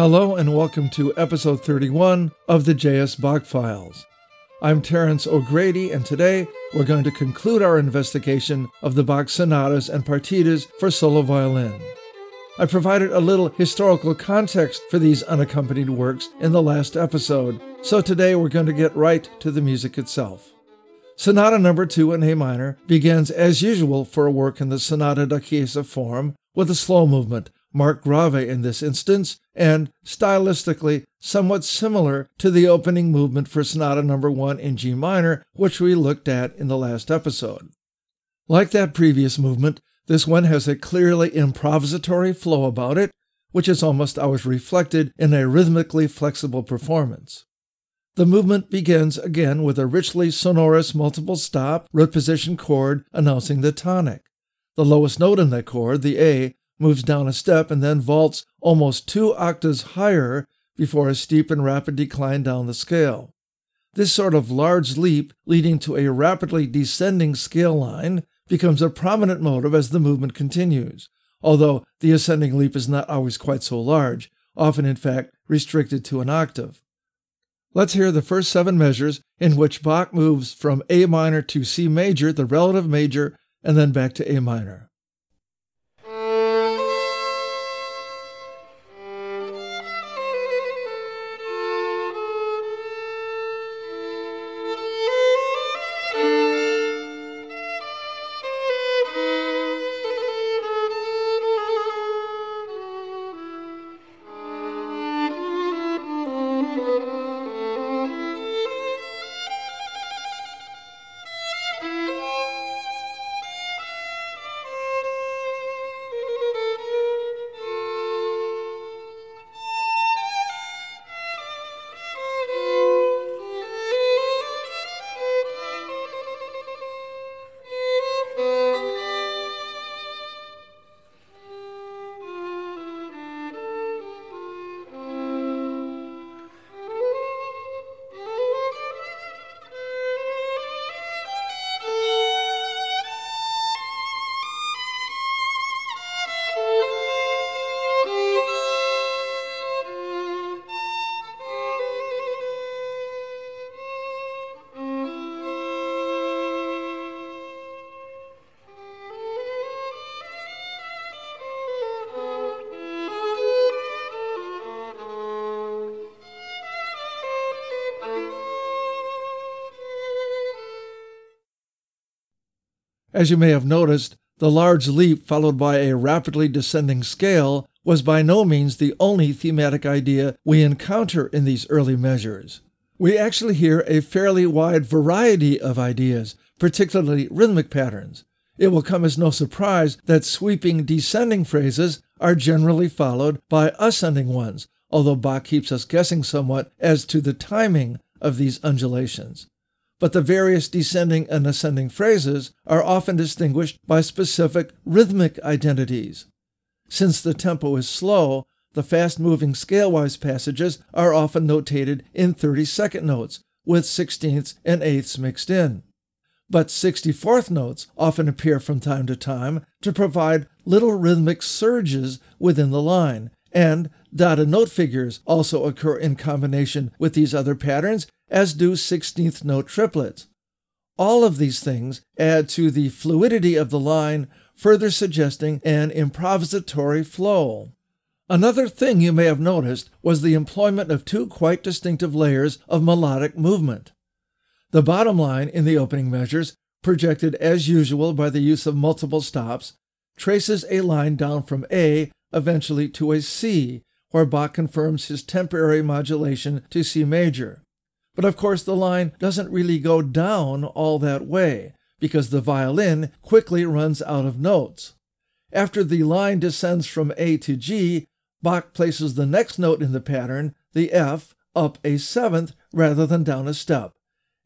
Hello and welcome to episode 31 of the J.S. Bach Files. I'm Terence O'Grady, and today we're going to conclude our investigation of the Bach sonatas and partitas for solo violin. I provided a little historical context for these unaccompanied works in the last episode, so today we're going to get right to the music itself. Sonata number 2 in A minor begins as usual for a work in the sonata da chiesa form with a slow movement marked grave in this instance, and stylistically somewhat similar to the opening movement for Sonata Number 1 in G minor, which we looked at in the last episode. Like that previous movement, this one has a clearly improvisatory flow about it, which is almost always reflected in a rhythmically flexible performance. The movement begins again with a richly sonorous multiple stop root position chord announcing the tonic. The lowest note in that chord, the A, moves down a step, and then vaults almost two octaves higher before a steep and rapid decline down the scale. This sort of large leap, leading to a rapidly descending scale line, becomes a prominent motive as the movement continues, although the ascending leap is not always quite so large, often, in fact, restricted to an octave. Let's hear the first seven measures in which Bach moves from A minor to C major, the relative major, and then back to A minor. As you may have noticed, the large leap followed by a rapidly descending scale was by no means the only thematic idea we encounter in these early measures. We actually hear a fairly wide variety of ideas, particularly rhythmic patterns. It will come as no surprise that sweeping descending phrases are generally followed by ascending ones, although Bach keeps us guessing somewhat as to the timing of these undulations but the various descending and ascending phrases are often distinguished by specific rhythmic identities. Since the tempo is slow, the fast moving scale-wise passages are often notated in 30 second notes, with sixteenths and eighths mixed in. But 64th notes often appear from time to time to provide little rhythmic surges within the line, and dotted note figures also occur in combination with these other patterns as do 16th note triplets. All of these things add to the fluidity of the line, further suggesting an improvisatory flow. Another thing you may have noticed was the employment of two quite distinctive layers of melodic movement. The bottom line in the opening measures, projected as usual by the use of multiple stops, traces a line down from A eventually to a C, where Bach confirms his temporary modulation to C major. But of course, the line doesn't really go down all that way because the violin quickly runs out of notes. After the line descends from A to G, Bach places the next note in the pattern, the F, up a seventh rather than down a step,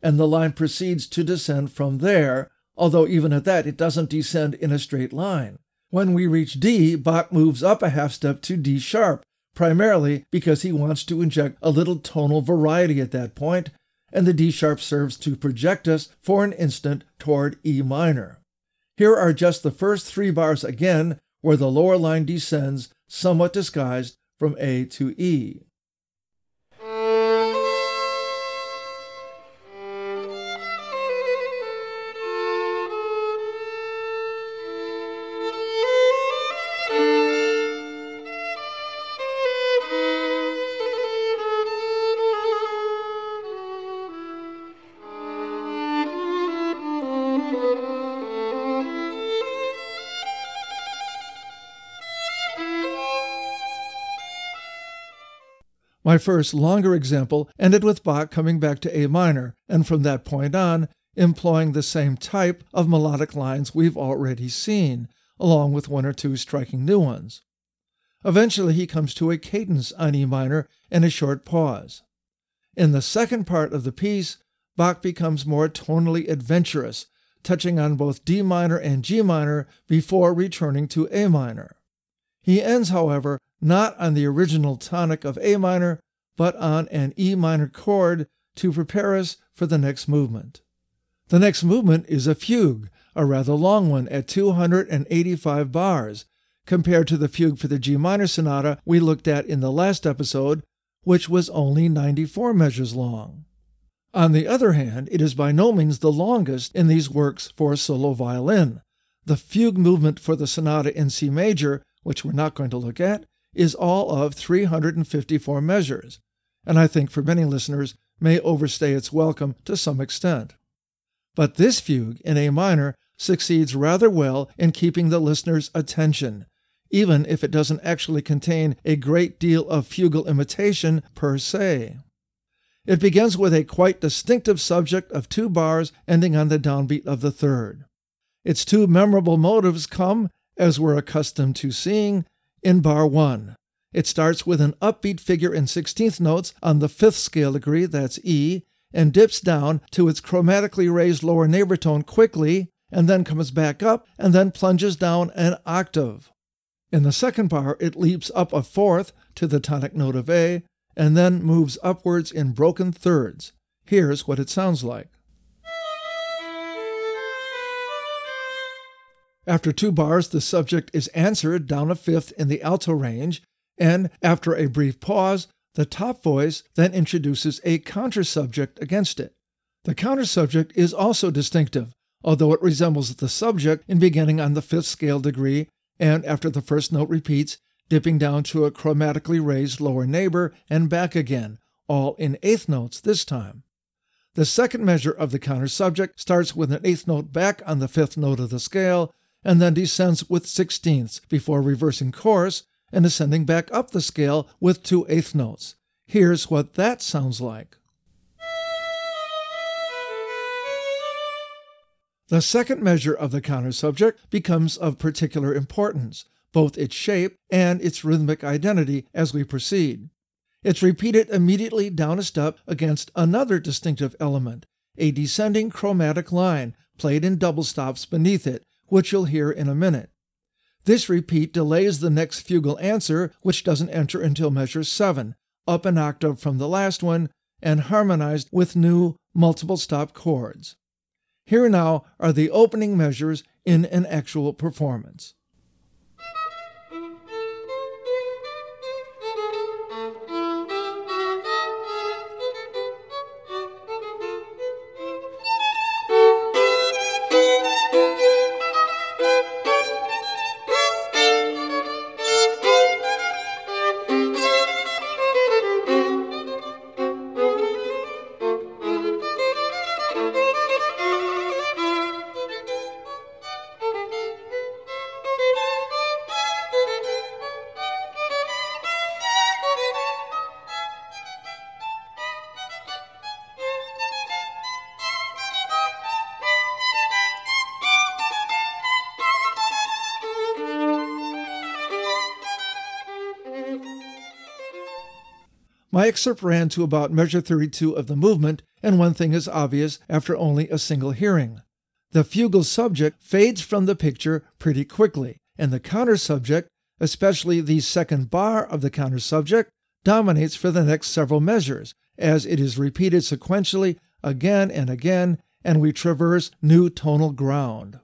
and the line proceeds to descend from there, although even at that it doesn't descend in a straight line. When we reach D, Bach moves up a half step to D sharp, primarily because he wants to inject a little tonal variety at that point, and the D sharp serves to project us for an instant toward E minor. Here are just the first three bars again, where the lower line descends, somewhat disguised, from A to E. My first longer example ended with Bach coming back to A minor, and from that point on, employing the same type of melodic lines we've already seen, along with one or two striking new ones. Eventually, he comes to a cadence on E minor and a short pause. In the second part of the piece, Bach becomes more tonally adventurous, touching on both D minor and G minor before returning to A minor. He ends, however, not on the original tonic of A minor, but on an E minor chord to prepare us for the next movement. The next movement is a fugue, a rather long one at 285 bars, compared to the fugue for the G minor sonata we looked at in the last episode, which was only 94 measures long. On the other hand, it is by no means the longest in these works for solo violin. The fugue movement for the sonata in C major, which we're not going to look at, is all of 354 measures, and I think for many listeners may overstay its welcome to some extent. But this fugue in A minor succeeds rather well in keeping the listener's attention, even if it doesn't actually contain a great deal of fugal imitation per se. It begins with a quite distinctive subject of two bars ending on the downbeat of the third. Its two memorable motives come, as we're accustomed to seeing, in bar 1. It starts with an upbeat figure in 16th notes on the fifth scale degree, that's E, and dips down to its chromatically raised lower neighbor tone quickly, and then comes back up and then plunges down an octave. In the second bar, it leaps up a fourth to the tonic note of A, and then moves upwards in broken thirds. Here's what it sounds like. After two bars, the subject is answered down a fifth in the alto range, and after a brief pause, the top voice then introduces a counter subject against it. The counter subject is also distinctive, although it resembles the subject in beginning on the fifth scale degree and after the first note repeats, dipping down to a chromatically raised lower neighbor and back again, all in eighth notes this time. The second measure of the counter subject starts with an eighth note back on the fifth note of the scale and then descends with sixteenths before reversing course and ascending back up the scale with two eighth notes. Here's what that sounds like. The second measure of the counter subject becomes of particular importance, both its shape and its rhythmic identity as we proceed. It's repeated immediately down a step against another distinctive element, a descending chromatic line played in double stops beneath it, which you'll hear in a minute. This repeat delays the next fugal answer, which doesn't enter until measure 7, up an octave from the last one, and harmonized with new multiple stop chords. Here now are the opening measures in an actual performance. Excerpt ran to about measure 32 of the movement, and one thing is obvious after only a single hearing. The fugal subject fades from the picture pretty quickly, and the counter subject, especially the second bar of the counter subject, dominates for the next several measures, as it is repeated sequentially again and again, and we traverse new tonal ground.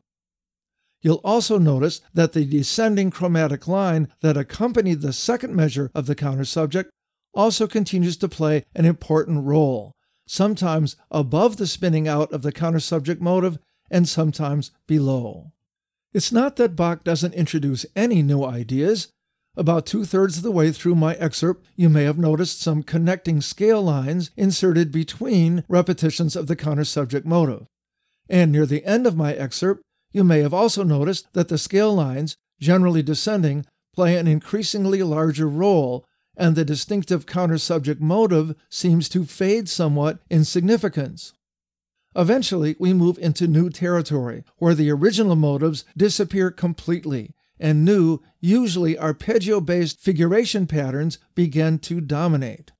You'll also notice that the descending chromatic line that accompanied the second measure of the counter subject also continues to play an important role, sometimes above the spinning out of the counter subject motive and sometimes below. It's not that Bach doesn't introduce any new ideas. About two thirds of the way through my excerpt, you may have noticed some connecting scale lines inserted between repetitions of the counter subject motive. And near the end of my excerpt, you may have also noticed that the scale lines, generally descending, play an increasingly larger role, and the distinctive counter subject motive seems to fade somewhat in significance. Eventually, we move into new territory, where the original motives disappear completely, and new, usually arpeggio based figuration patterns begin to dominate.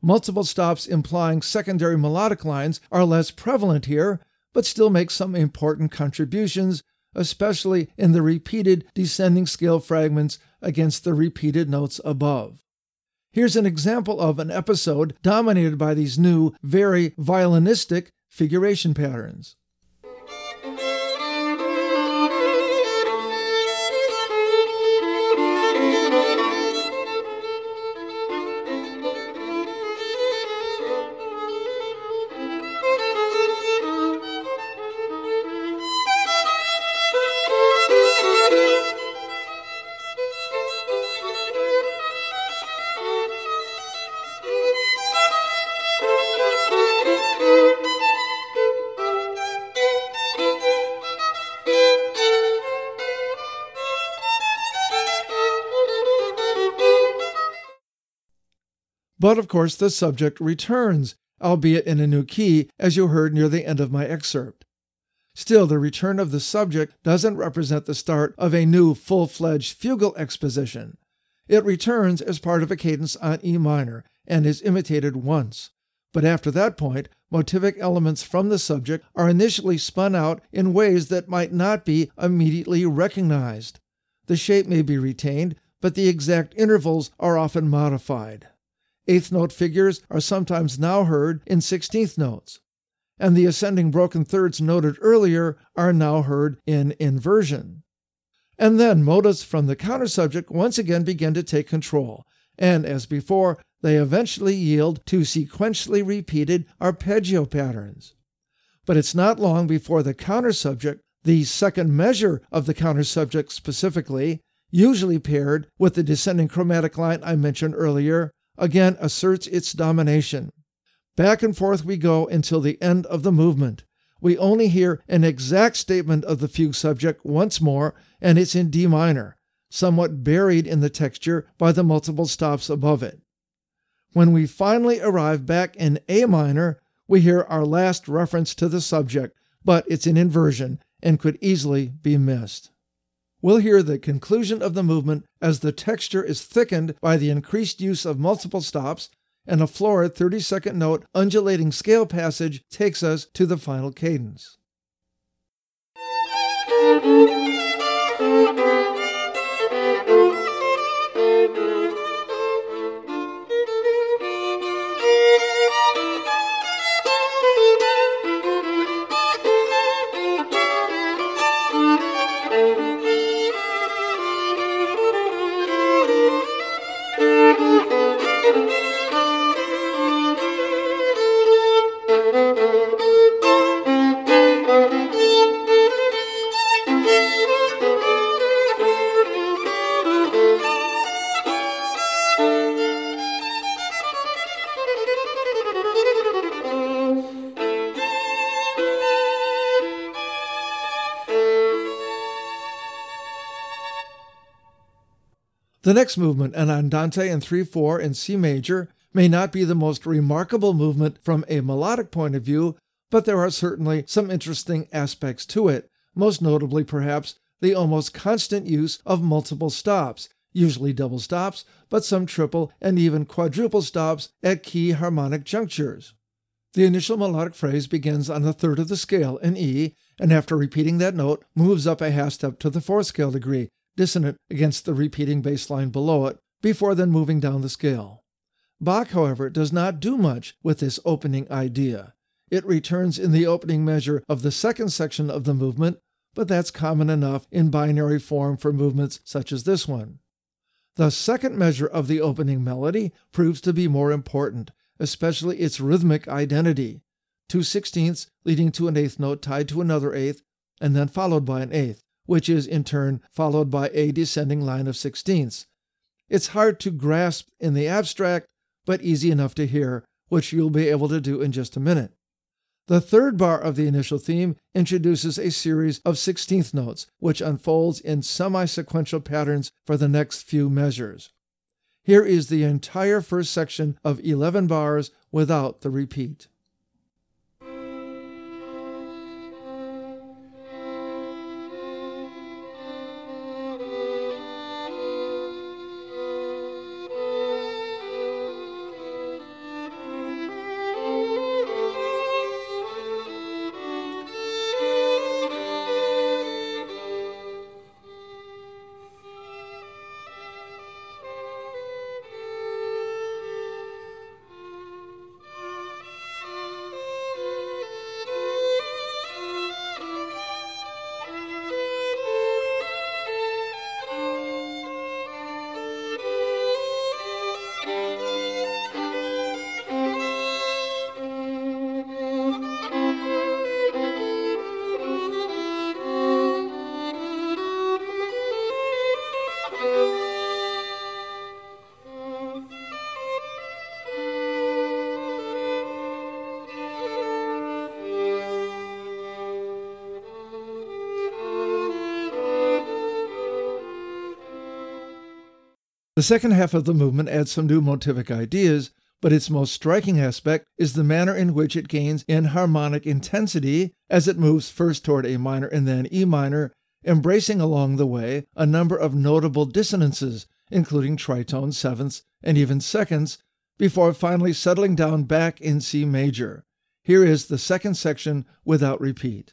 Multiple stops implying secondary melodic lines are less prevalent here, but still make some important contributions, especially in the repeated descending scale fragments against the repeated notes above. Here's an example of an episode dominated by these new, very violinistic figuration patterns. But of course, the subject returns, albeit in a new key, as you heard near the end of my excerpt. Still, the return of the subject doesn't represent the start of a new full fledged fugal exposition. It returns as part of a cadence on E minor and is imitated once. But after that point, motivic elements from the subject are initially spun out in ways that might not be immediately recognized. The shape may be retained, but the exact intervals are often modified. Eighth note figures are sometimes now heard in sixteenth notes, and the ascending broken thirds noted earlier are now heard in inversion. And then motives from the counter subject once again begin to take control, and as before, they eventually yield to sequentially repeated arpeggio patterns. But it's not long before the counter subject, the second measure of the counter subject specifically, usually paired with the descending chromatic line I mentioned earlier, again asserts its domination. Back and forth we go until the end of the movement. We only hear an exact statement of the fugue subject once more, and it's in D minor, somewhat buried in the texture by the multiple stops above it. When we finally arrive back in A minor, we hear our last reference to the subject, but it's an inversion and could easily be missed. We'll hear the conclusion of the movement as the texture is thickened by the increased use of multiple stops, and a florid 30 second note undulating scale passage takes us to the final cadence. The next movement, an andante in 3 4 in C major, may not be the most remarkable movement from a melodic point of view, but there are certainly some interesting aspects to it, most notably, perhaps, the almost constant use of multiple stops, usually double stops, but some triple and even quadruple stops at key harmonic junctures. The initial melodic phrase begins on the third of the scale in E, and after repeating that note, moves up a half step to the fourth scale degree, dissonant against the repeating bass line below it, before then moving down the scale. Bach, however, does not do much with this opening idea. It returns in the opening measure of the second section of the movement, but that's common enough in binary form for movements such as this one. The second measure of the opening melody proves to be more important, especially its rhythmic identity. Two sixteenths leading to an eighth note tied to another eighth, and then followed by an eighth, which is in turn followed by a descending line of sixteenths. It's hard to grasp in the abstract, but easy enough to hear, which you'll be able to do in just a minute. The third bar of the initial theme introduces a series of sixteenth notes, which unfolds in semi sequential patterns for the next few measures. Here is the entire first section of 11 bars without the repeat. Second half of the movement adds some new motivic ideas, but its most striking aspect is the manner in which it gains in harmonic intensity as it moves first toward A minor and then E minor, embracing along the way a number of notable dissonances, including tritones, sevenths, and even seconds, before finally settling down back in C major. Here is the second section without repeat.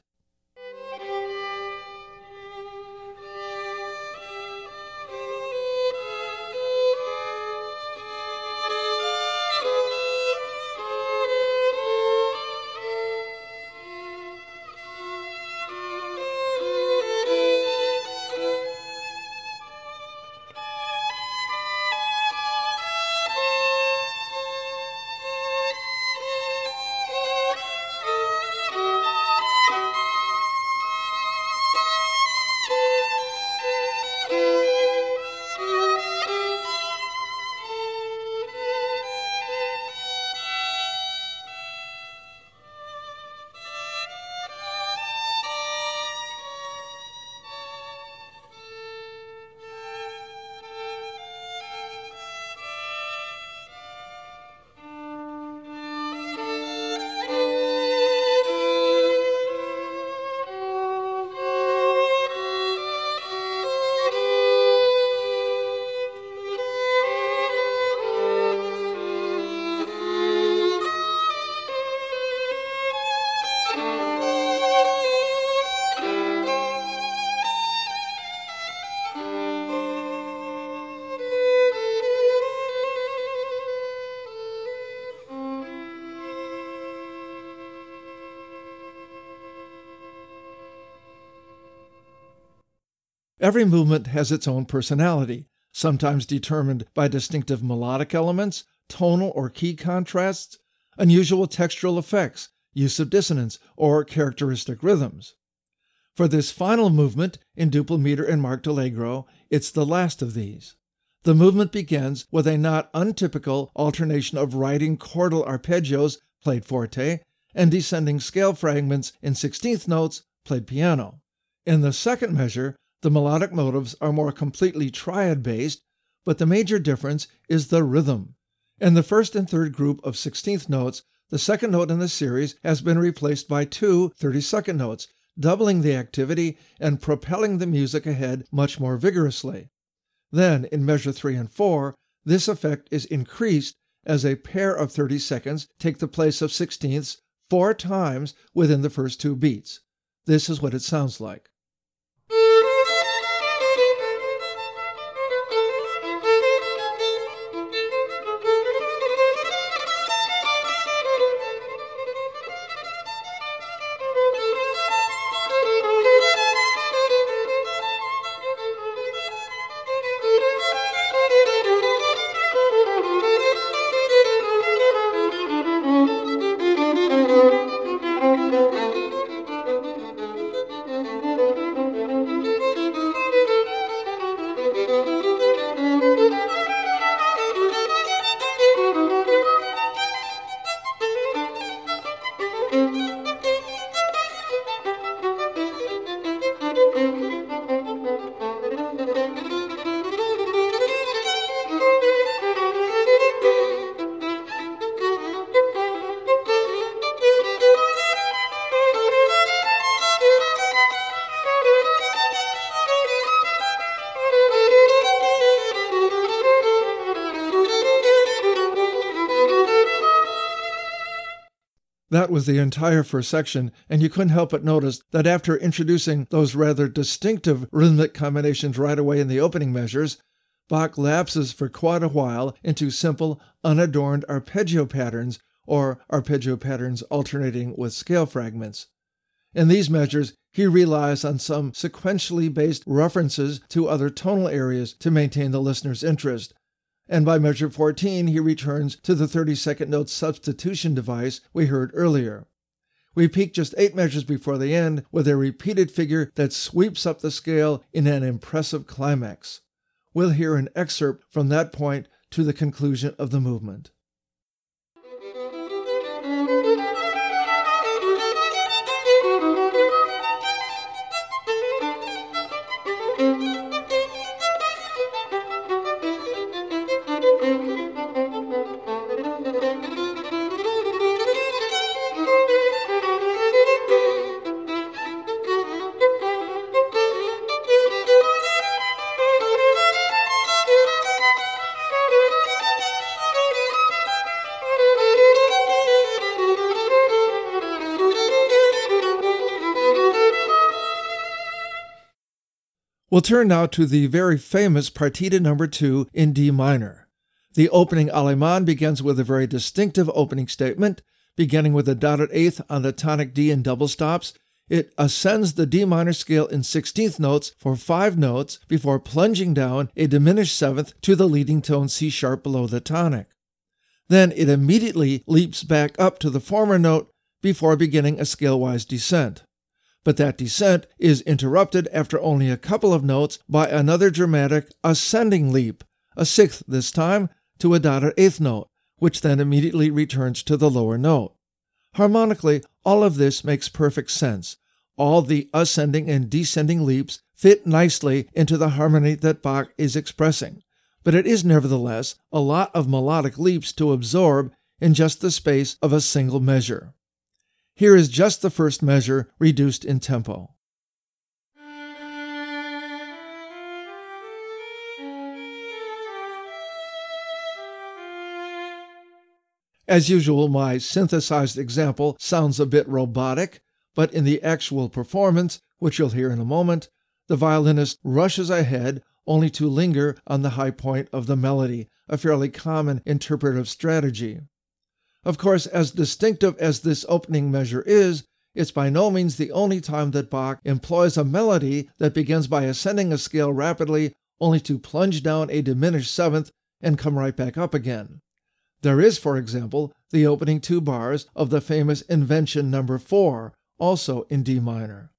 Every movement has its own personality, sometimes determined by distinctive melodic elements, tonal or key contrasts, unusual textural effects, use of dissonance, or characteristic rhythms. For this final movement in duple meter and marked allegro, it's the last of these. The movement begins with a not untypical alternation of riding chordal arpeggios played forte and descending scale fragments in sixteenth notes played piano. In the second measure, the melodic motives are more completely triad based, but the major difference is the rhythm. In the first and third group of 16th notes, the second note in the series has been replaced by two 32nd notes, doubling the activity and propelling the music ahead much more vigorously. Then, in measure 3 and 4, this effect is increased as a pair of 30 seconds take the place of sixteenths four times within the first two beats. This is what it sounds like. Was the entire first section, and you couldn't help but notice that after introducing those rather distinctive rhythmic combinations right away in the opening measures, Bach lapses for quite a while into simple, unadorned arpeggio patterns, or arpeggio patterns alternating with scale fragments. In these measures, he relies on some sequentially based references to other tonal areas to maintain the listener's interest, and by measure 14 he returns to the 30 second note substitution device we heard earlier. We peak just eight measures before the end with a repeated figure that sweeps up the scale in an impressive climax. We'll hear an excerpt from that point to the conclusion of the movement. We'll turn now to the very famous Partita number 2 in D minor. The opening Allemande begins with a very distinctive opening statement, beginning with a dotted eighth on the tonic D in double stops. It ascends the D minor scale in 16th notes for five notes before plunging down a diminished seventh to the leading tone C sharp below the tonic. Then it immediately leaps back up to the former note before beginning a scale wise descent but that descent is interrupted after only a couple of notes by another dramatic ascending leap, a sixth this time, to a dotted eighth note, which then immediately returns to the lower note. Harmonically, all of this makes perfect sense. All the ascending and descending leaps fit nicely into the harmony that Bach is expressing, but it is nevertheless a lot of melodic leaps to absorb in just the space of a single measure. Here is just the first measure reduced in tempo. As usual, my synthesized example sounds a bit robotic, but in the actual performance, which you'll hear in a moment, the violinist rushes ahead only to linger on the high point of the melody, a fairly common interpretive strategy. Of course, as distinctive as this opening measure is, it's by no means the only time that Bach employs a melody that begins by ascending a scale rapidly, only to plunge down a diminished seventh and come right back up again. There is, for example, the opening two bars of the famous Invention number 4, also in D minor.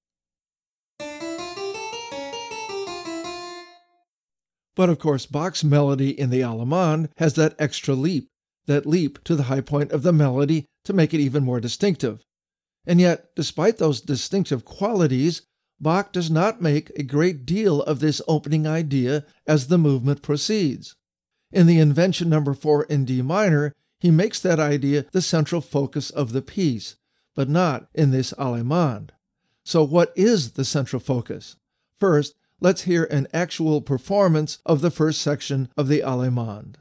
But of course, Bach's melody in the Allemande has that extra leap that leap to the high point of the melody to make it even more distinctive. And yet, despite those distinctive qualities, Bach does not make a great deal of this opening idea as the movement proceeds. In the invention number 4 in D minor, he makes that idea the central focus of the piece, but not in this Allemande. So, what is the central focus? First, let's hear an actual performance of the first section of the Allemande.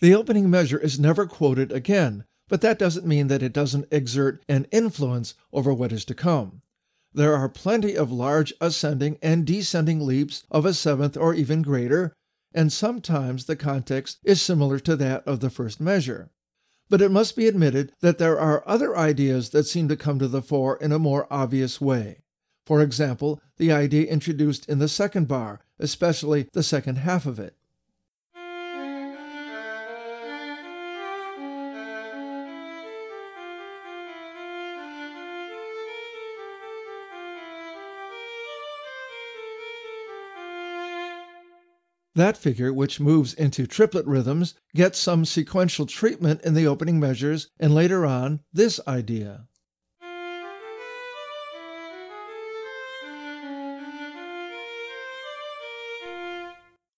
The opening measure is never quoted again, but that doesn't mean that it doesn't exert an influence over what is to come. there are plenty of large ascending and descending leaps of a seventh or even greater, and sometimes the context is similar to that of the first measure. But it must be admitted that there are other ideas that seem to come to the fore in a more obvious way. For example, the idea introduced in the second bar, especially the second half of it. That figure, which moves into triplet rhythms, gets some sequential treatment in the opening measures, and later on, this idea.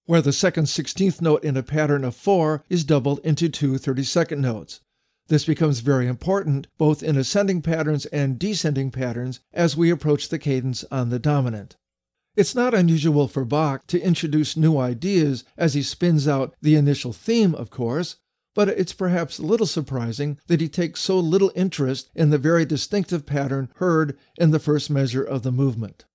Where the second 16th note in a pattern of four is doubled into two 32nd notes. This becomes very important both in ascending patterns and descending patterns as we approach the cadence on the dominant. It's not unusual for Bach to introduce new ideas as he spins out the initial theme, of course, but it's perhaps a little surprising that he takes so little interest in the very distinctive pattern heard in the first measure of the movement.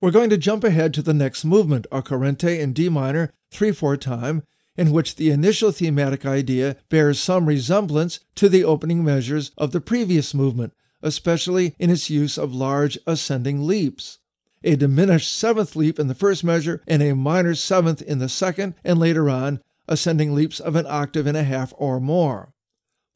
We're going to jump ahead to the next movement, a Corrente in D minor, 3 4 time, in which the initial thematic idea bears some resemblance to the opening measures of the previous movement, especially in its use of large ascending leaps a diminished seventh leap in the first measure, and a minor seventh in the second, and later on, ascending leaps of an octave and a half or more.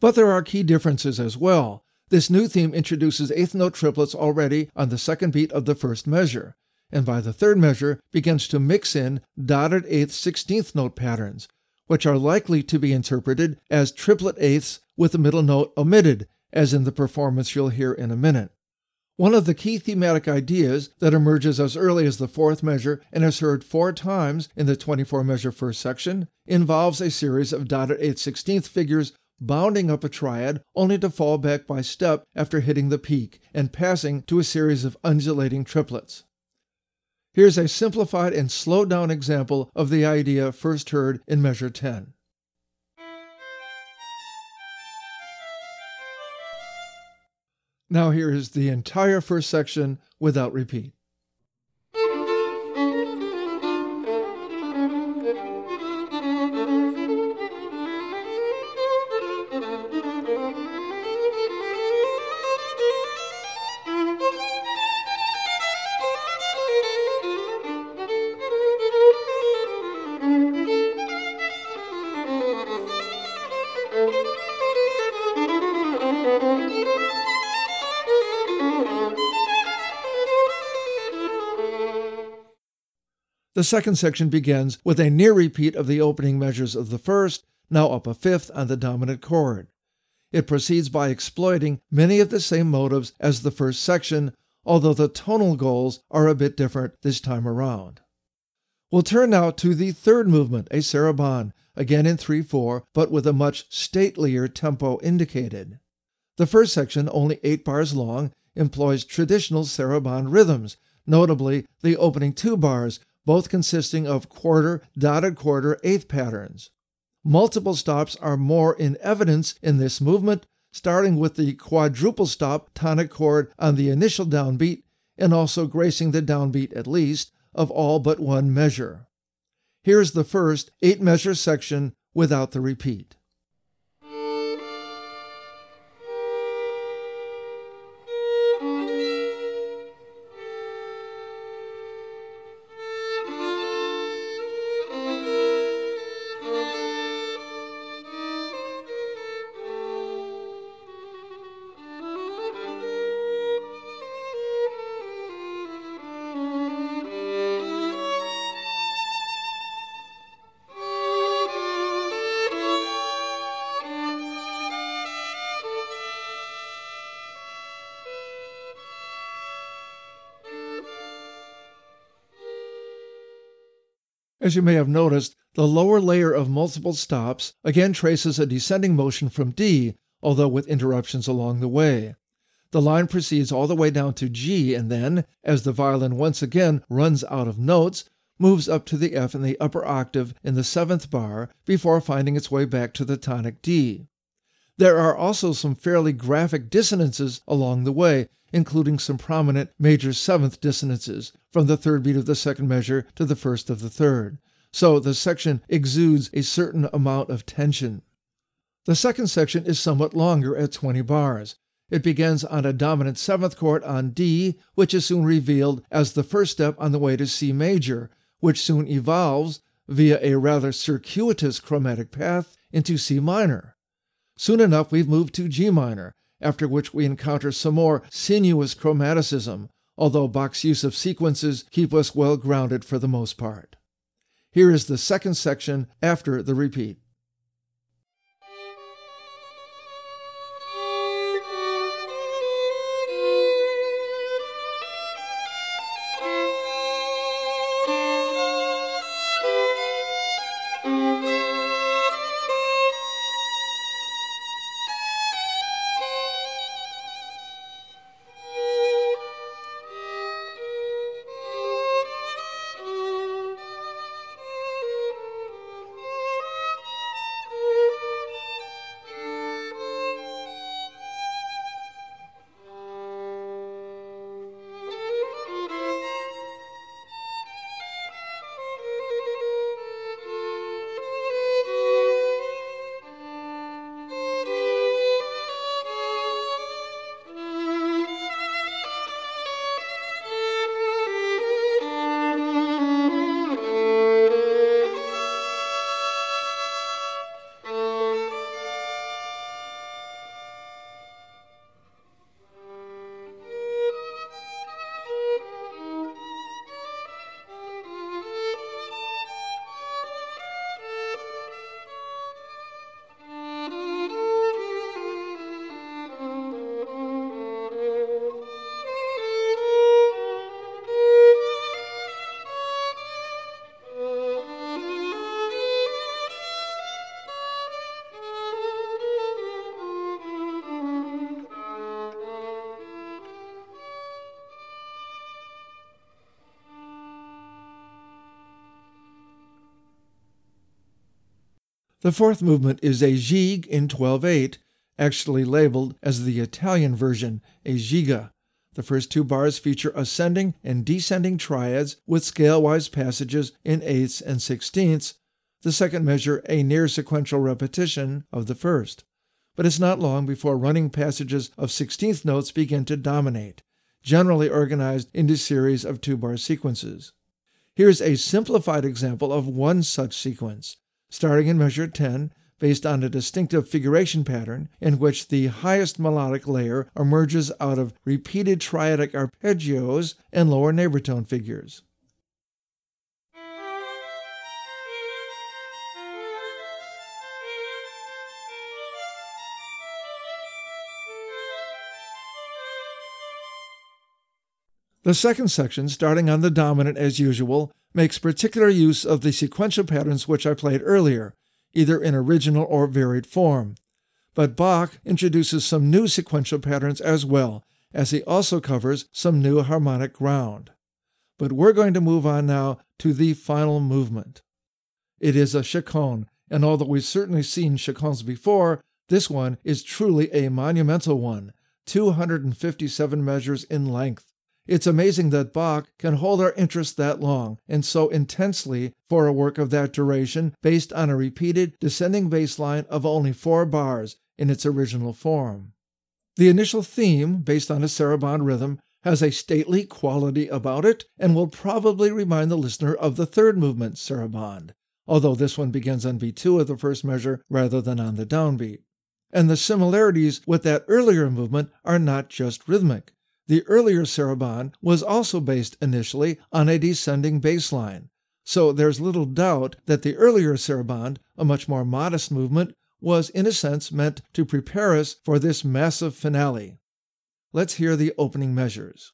But there are key differences as well. This new theme introduces eighth note triplets already on the second beat of the first measure, and by the third measure begins to mix in dotted eighth sixteenth note patterns, which are likely to be interpreted as triplet eighths with the middle note omitted, as in the performance you'll hear in a minute. One of the key thematic ideas that emerges as early as the fourth measure and is heard four times in the 24 measure first section involves a series of dotted 8 16th figures bounding up a triad only to fall back by step after hitting the peak and passing to a series of undulating triplets. Here's a simplified and slowed down example of the idea first heard in measure 10. Now here is the entire first section without repeat. The second section begins with a near repeat of the opening measures of the first, now up a fifth on the dominant chord. It proceeds by exploiting many of the same motives as the first section, although the tonal goals are a bit different this time around. We'll turn now to the third movement, a sarabande, again in 3 4, but with a much statelier tempo indicated. The first section, only eight bars long, employs traditional sarabande rhythms, notably the opening two bars, both consisting of quarter, dotted quarter, eighth patterns. Multiple stops are more in evidence in this movement, starting with the quadruple stop tonic chord on the initial downbeat and also gracing the downbeat at least of all but one measure. Here's the first eight measure section without the repeat. As you may have noticed, the lower layer of multiple stops again traces a descending motion from D, although with interruptions along the way. The line proceeds all the way down to G and then, as the violin once again runs out of notes, moves up to the F in the upper octave in the seventh bar before finding its way back to the tonic D. There are also some fairly graphic dissonances along the way, including some prominent major seventh dissonances from the third beat of the second measure to the first of the third. So the section exudes a certain amount of tension. The second section is somewhat longer at 20 bars. It begins on a dominant seventh chord on D, which is soon revealed as the first step on the way to C major, which soon evolves via a rather circuitous chromatic path into C minor. Soon enough, we've moved to G minor, after which we encounter some more sinuous chromaticism, although Bach's use of sequences keep us well grounded for the most part. Here is the second section after the repeat. The fourth movement is a gigue in 12-8, actually labeled as the Italian version, a giga. The first two bars feature ascending and descending triads with scale-wise passages in eighths and sixteenths, the second measure a near sequential repetition of the first. But it's not long before running passages of sixteenth notes begin to dominate, generally organized into series of two-bar sequences. Here's a simplified example of one such sequence starting in measure 10 based on a distinctive figuration pattern in which the highest melodic layer emerges out of repeated triadic arpeggios and lower neighbor tone figures. The second section, starting on the dominant as usual, makes particular use of the sequential patterns which I played earlier, either in original or varied form. But Bach introduces some new sequential patterns as well, as he also covers some new harmonic ground. But we're going to move on now to the final movement. It is a chaconne, and although we've certainly seen chaconnes before, this one is truly a monumental one, 257 measures in length. It's amazing that Bach can hold our interest that long and so intensely for a work of that duration based on a repeated descending bass line of only four bars in its original form. The initial theme, based on a saraband rhythm, has a stately quality about it and will probably remind the listener of the third movement, saraband, although this one begins on beat 2 of the first measure rather than on the downbeat. And the similarities with that earlier movement are not just rhythmic. The earlier saraband was also based initially on a descending bass line, so there's little doubt that the earlier saraband, a much more modest movement, was in a sense meant to prepare us for this massive finale. Let's hear the opening measures.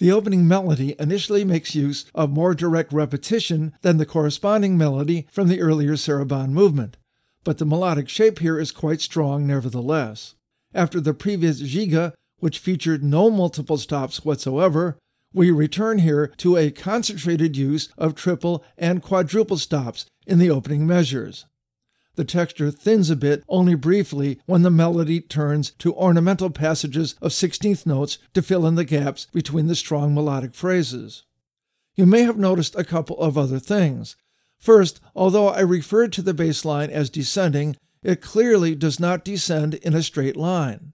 The opening melody initially makes use of more direct repetition than the corresponding melody from the earlier saraband movement, but the melodic shape here is quite strong nevertheless. After the previous giga, which featured no multiple stops whatsoever, we return here to a concentrated use of triple and quadruple stops in the opening measures. The texture thins a bit only briefly when the melody turns to ornamental passages of sixteenth notes to fill in the gaps between the strong melodic phrases. You may have noticed a couple of other things. First, although I referred to the bass line as descending, it clearly does not descend in a straight line.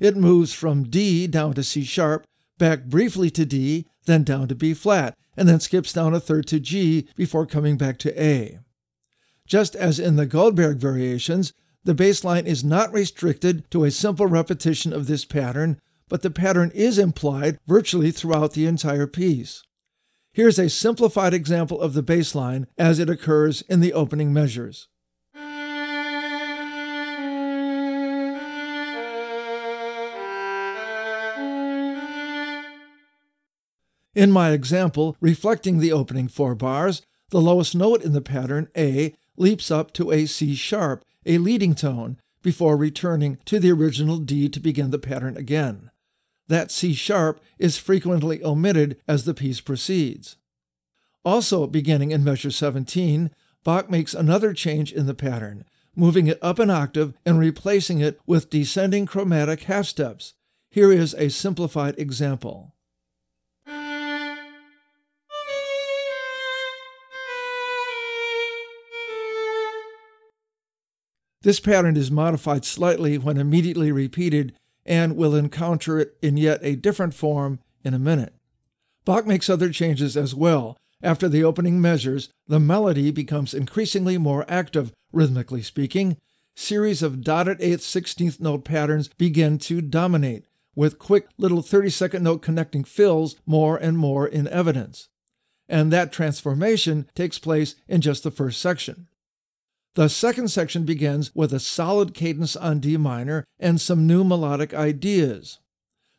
It moves from D down to C sharp, back briefly to D, then down to B flat, and then skips down a third to G before coming back to A. Just as in the Goldberg variations, the bass line is not restricted to a simple repetition of this pattern, but the pattern is implied virtually throughout the entire piece. Here's a simplified example of the bass line as it occurs in the opening measures. In my example, reflecting the opening four bars, the lowest note in the pattern, A, leaps up to a C sharp, a leading tone, before returning to the original D to begin the pattern again. That C sharp is frequently omitted as the piece proceeds. Also, beginning in measure 17, Bach makes another change in the pattern, moving it up an octave and replacing it with descending chromatic half steps. Here is a simplified example. This pattern is modified slightly when immediately repeated and we'll encounter it in yet a different form in a minute. Bach makes other changes as well. After the opening measures, the melody becomes increasingly more active, rhythmically speaking. Series of dotted eighth, sixteenth note patterns begin to dominate, with quick little 30 second note connecting fills more and more in evidence. And that transformation takes place in just the first section. The second section begins with a solid cadence on D minor and some new melodic ideas.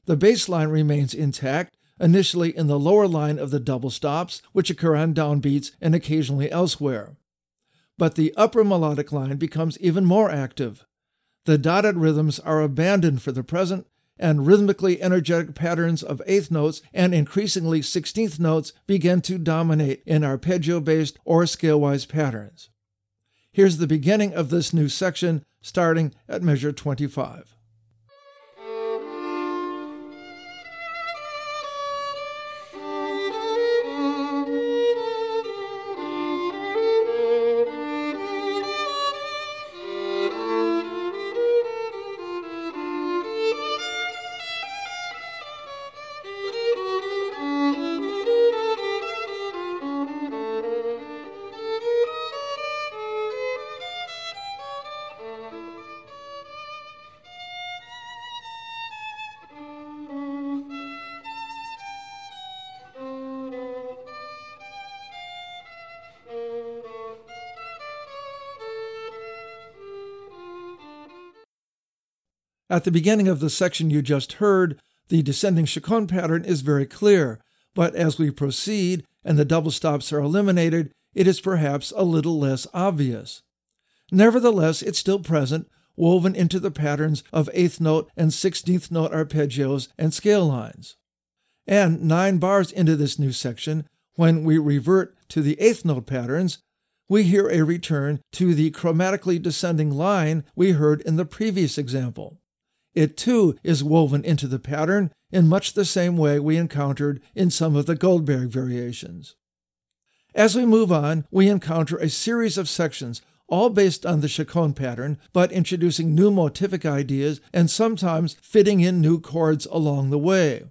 The bass line remains intact, initially in the lower line of the double stops, which occur on downbeats and occasionally elsewhere. But the upper melodic line becomes even more active. The dotted rhythms are abandoned for the present, and rhythmically energetic patterns of eighth notes and increasingly sixteenth notes begin to dominate in arpeggio based or scale wise patterns. Here's the beginning of this new section, starting at measure 25. At the beginning of the section you just heard, the descending chaconne pattern is very clear, but as we proceed and the double stops are eliminated, it is perhaps a little less obvious. Nevertheless, it's still present, woven into the patterns of eighth note and sixteenth note arpeggios and scale lines. And nine bars into this new section, when we revert to the eighth note patterns, we hear a return to the chromatically descending line we heard in the previous example. It too is woven into the pattern in much the same way we encountered in some of the Goldberg variations. As we move on, we encounter a series of sections, all based on the Chaconne pattern, but introducing new motivic ideas and sometimes fitting in new chords along the way.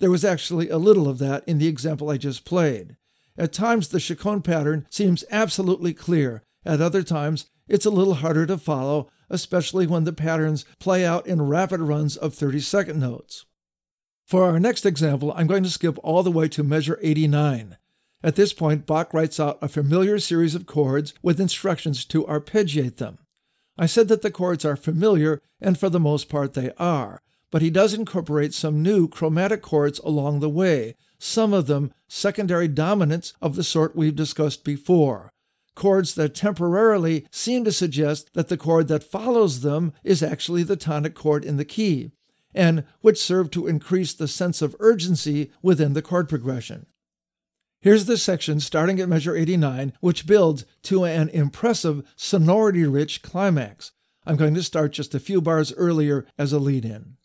There was actually a little of that in the example I just played. At times, the Chaconne pattern seems absolutely clear. At other times, it's a little harder to follow, especially when the patterns play out in rapid runs of 30 second notes. For our next example, I'm going to skip all the way to measure 89. At this point, Bach writes out a familiar series of chords with instructions to arpeggiate them. I said that the chords are familiar, and for the most part they are, but he does incorporate some new chromatic chords along the way, some of them secondary dominants of the sort we've discussed before. Chords that temporarily seem to suggest that the chord that follows them is actually the tonic chord in the key, and which serve to increase the sense of urgency within the chord progression. Here's the section starting at measure 89, which builds to an impressive sonority rich climax. I'm going to start just a few bars earlier as a lead in.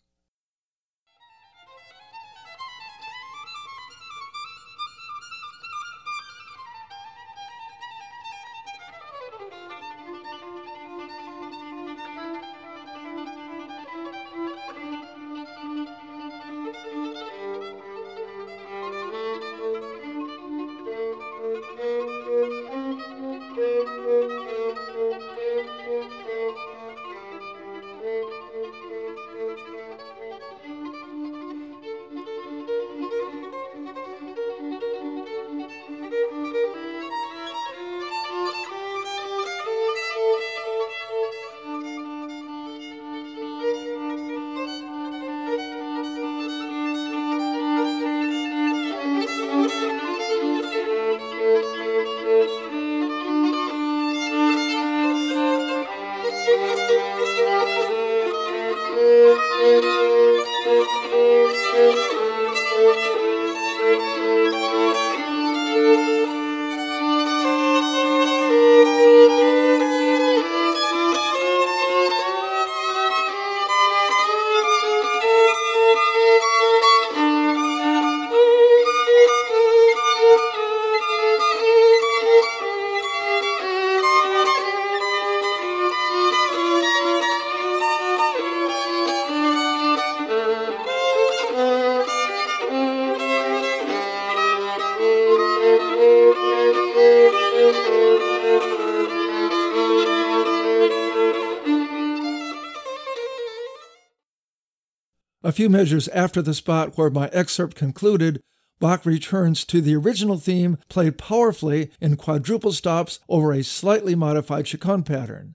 Few measures after the spot where my excerpt concluded, Bach returns to the original theme played powerfully in quadruple stops over a slightly modified chaconne pattern.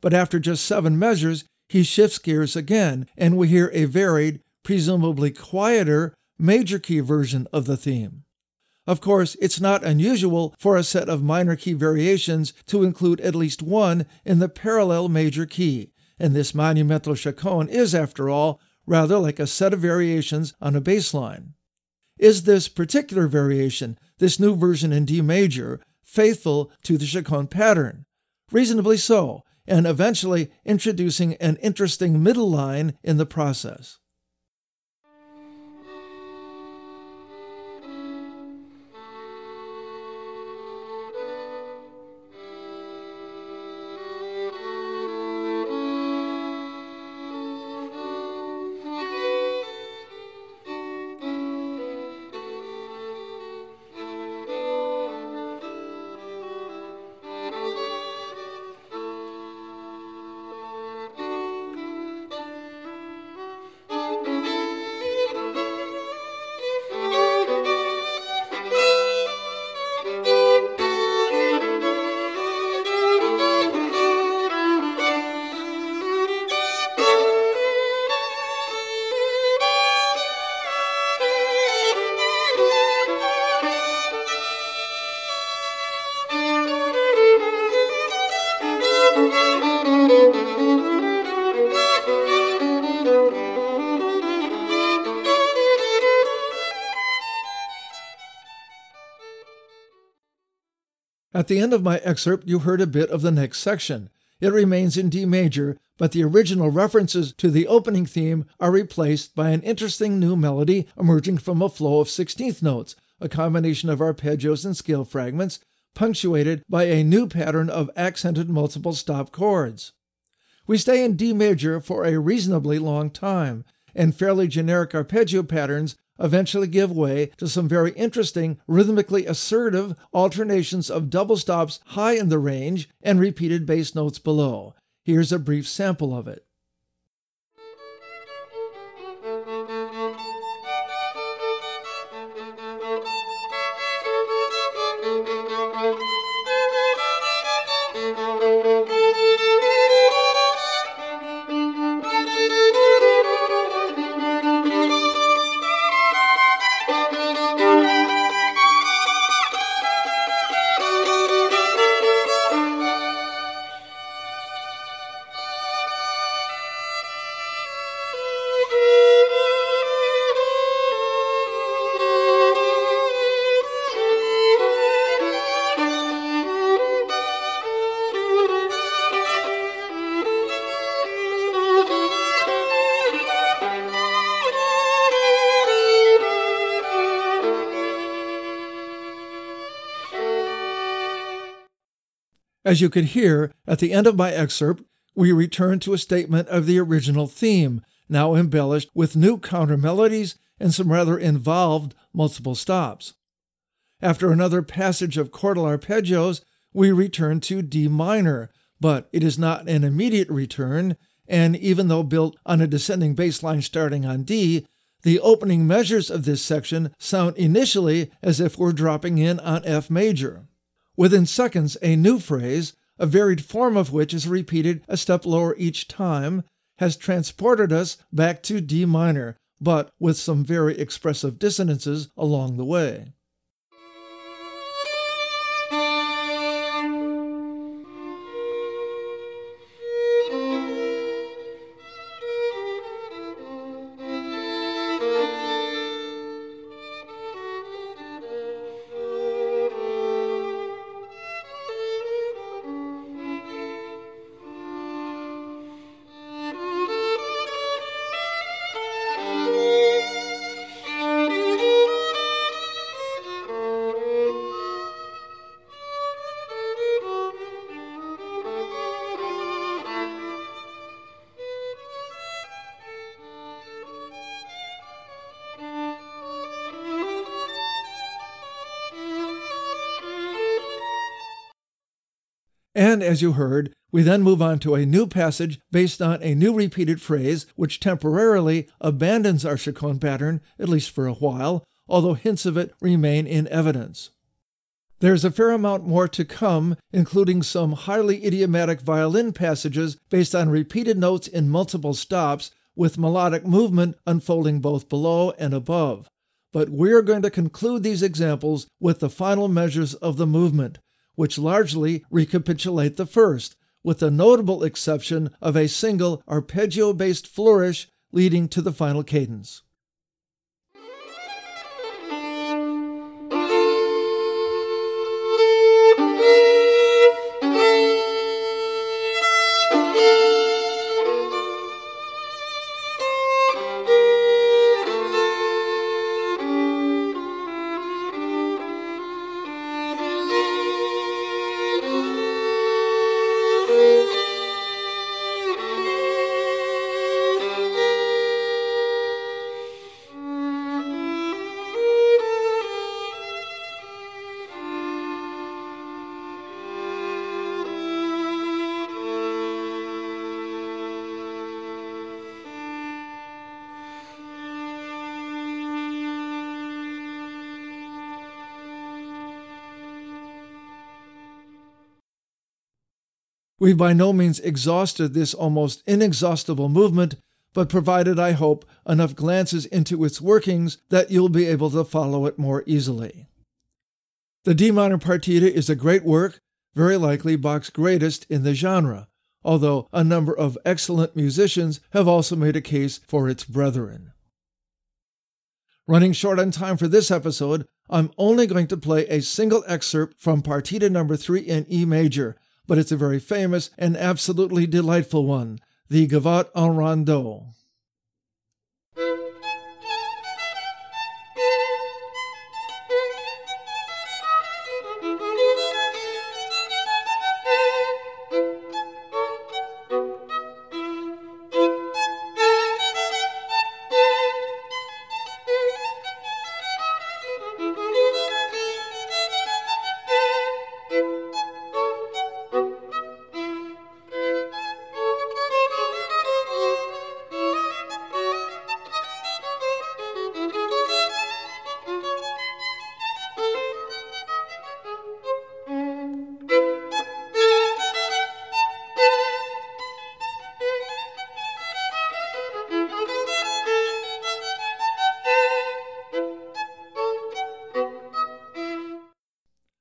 But after just seven measures, he shifts gears again, and we hear a varied, presumably quieter, major key version of the theme. Of course, it's not unusual for a set of minor key variations to include at least one in the parallel major key, and this monumental chaconne is, after all, rather like a set of variations on a bass line. Is this particular variation, this new version in D major, faithful to the chaconne pattern? Reasonably so, and eventually introducing an interesting middle line in the process. The end of my excerpt, you heard a bit of the next section. It remains in D major, but the original references to the opening theme are replaced by an interesting new melody emerging from a flow of 16th notes, a combination of arpeggios and scale fragments, punctuated by a new pattern of accented multiple stop chords. We stay in D major for a reasonably long time, and fairly generic arpeggio patterns eventually give way to some very interesting, rhythmically assertive alternations of double stops high in the range and repeated bass notes below. Here's a brief sample of it. As you could hear, at the end of my excerpt, we return to a statement of the original theme, now embellished with new counter melodies and some rather involved multiple stops. After another passage of chordal arpeggios, we return to D minor, but it is not an immediate return, and even though built on a descending bass line starting on D, the opening measures of this section sound initially as if we're dropping in on F major. Within seconds, a new phrase, a varied form of which is repeated a step lower each time, has transported us back to D minor, but with some very expressive dissonances along the way. As you heard, we then move on to a new passage based on a new repeated phrase, which temporarily abandons our chaconne pattern, at least for a while, although hints of it remain in evidence. There's a fair amount more to come, including some highly idiomatic violin passages based on repeated notes in multiple stops, with melodic movement unfolding both below and above. But we're going to conclude these examples with the final measures of the movement, which largely recapitulate the first, with the notable exception of a single arpeggio based flourish leading to the final cadence. We've by no means exhausted this almost inexhaustible movement, but provided, I hope, enough glances into its workings that you'll be able to follow it more easily. The D minor partita is a great work, very likely Bach's greatest in the genre, although a number of excellent musicians have also made a case for its brethren. Running short on time for this episode, I'm only going to play a single excerpt from Partita number 3 in E major, but it's a very famous and absolutely delightful one, the Gavotte en Rondeau.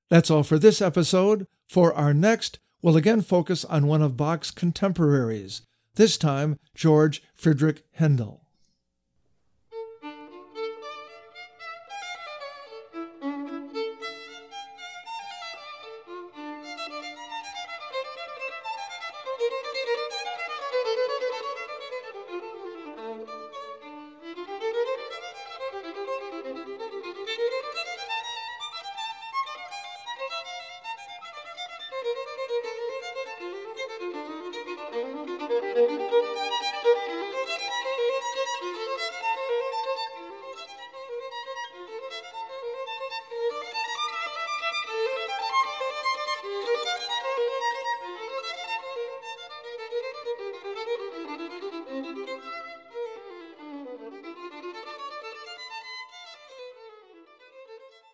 That's all for this episode. For our next, we'll again focus on one of Bach's contemporaries, this time George Friedrich Handel.